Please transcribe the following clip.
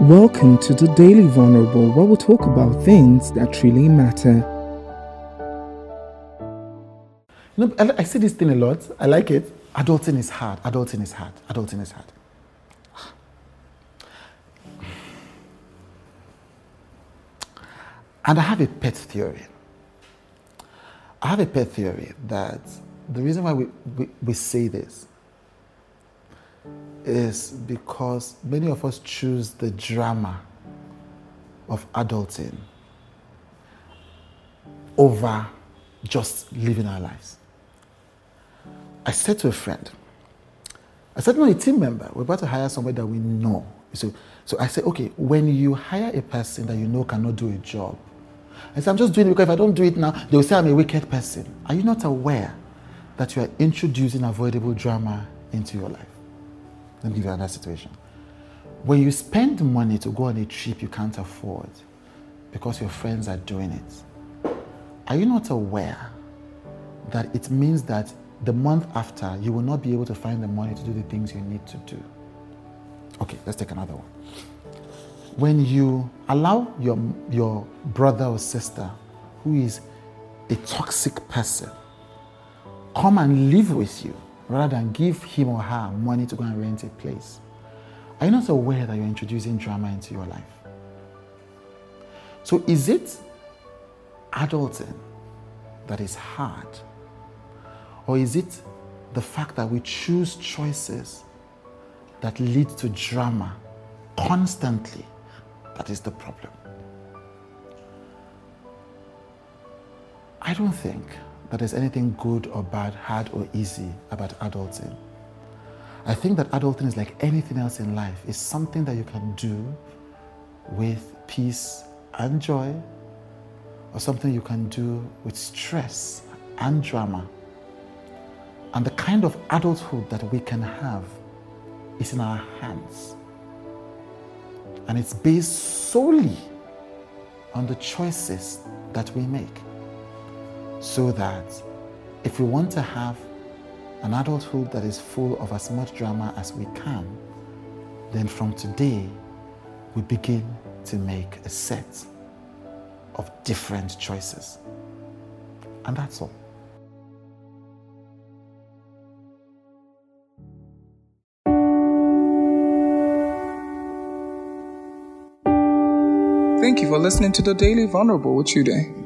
Welcome to the Daily Vulnerable, where we talk about things that really matter. You know, I, I see this thing a lot. I like it. Adulting is hard. Adulting is hard. Adulting is hard. And I have a pet theory. I have a pet theory that the reason why we, we, we say this is because many of us choose the drama of adulting over just living our lives. I said to a friend, I said, no, a team member, we're about to hire somebody that we know. So, so I said, okay, when you hire a person that you know cannot do a job, I said, I'm just doing it because if I don't do it now, they will say I'm a wicked person. Are you not aware that you are introducing avoidable drama into your life? Let me give you another situation. When you spend money to go on a trip you can't afford because your friends are doing it, are you not aware that it means that the month after you will not be able to find the money to do the things you need to do? Okay, let's take another one. When you allow your, your brother or sister who is a toxic person come and live with you rather than give him or her money to go and rent a place. Are you not aware that you're introducing drama into your life? So, is it adulting that is hard? Or is it the fact that we choose choices that lead to drama constantly that is the problem? I don't think that there's anything good or bad, hard or easy about adulting. I think that adulting is like anything else in life. It's something that you can do with peace and joy, or something you can do with stress and drama. And the kind of adulthood that we can have is in our hands. And it's based solely on the choices that we make so that if we want to have an adulthood that is full of as much drama as we can, then from today we begin to make a set of different choices. And that's all. Thank you for listening to the Daily Vulnerable with you Today.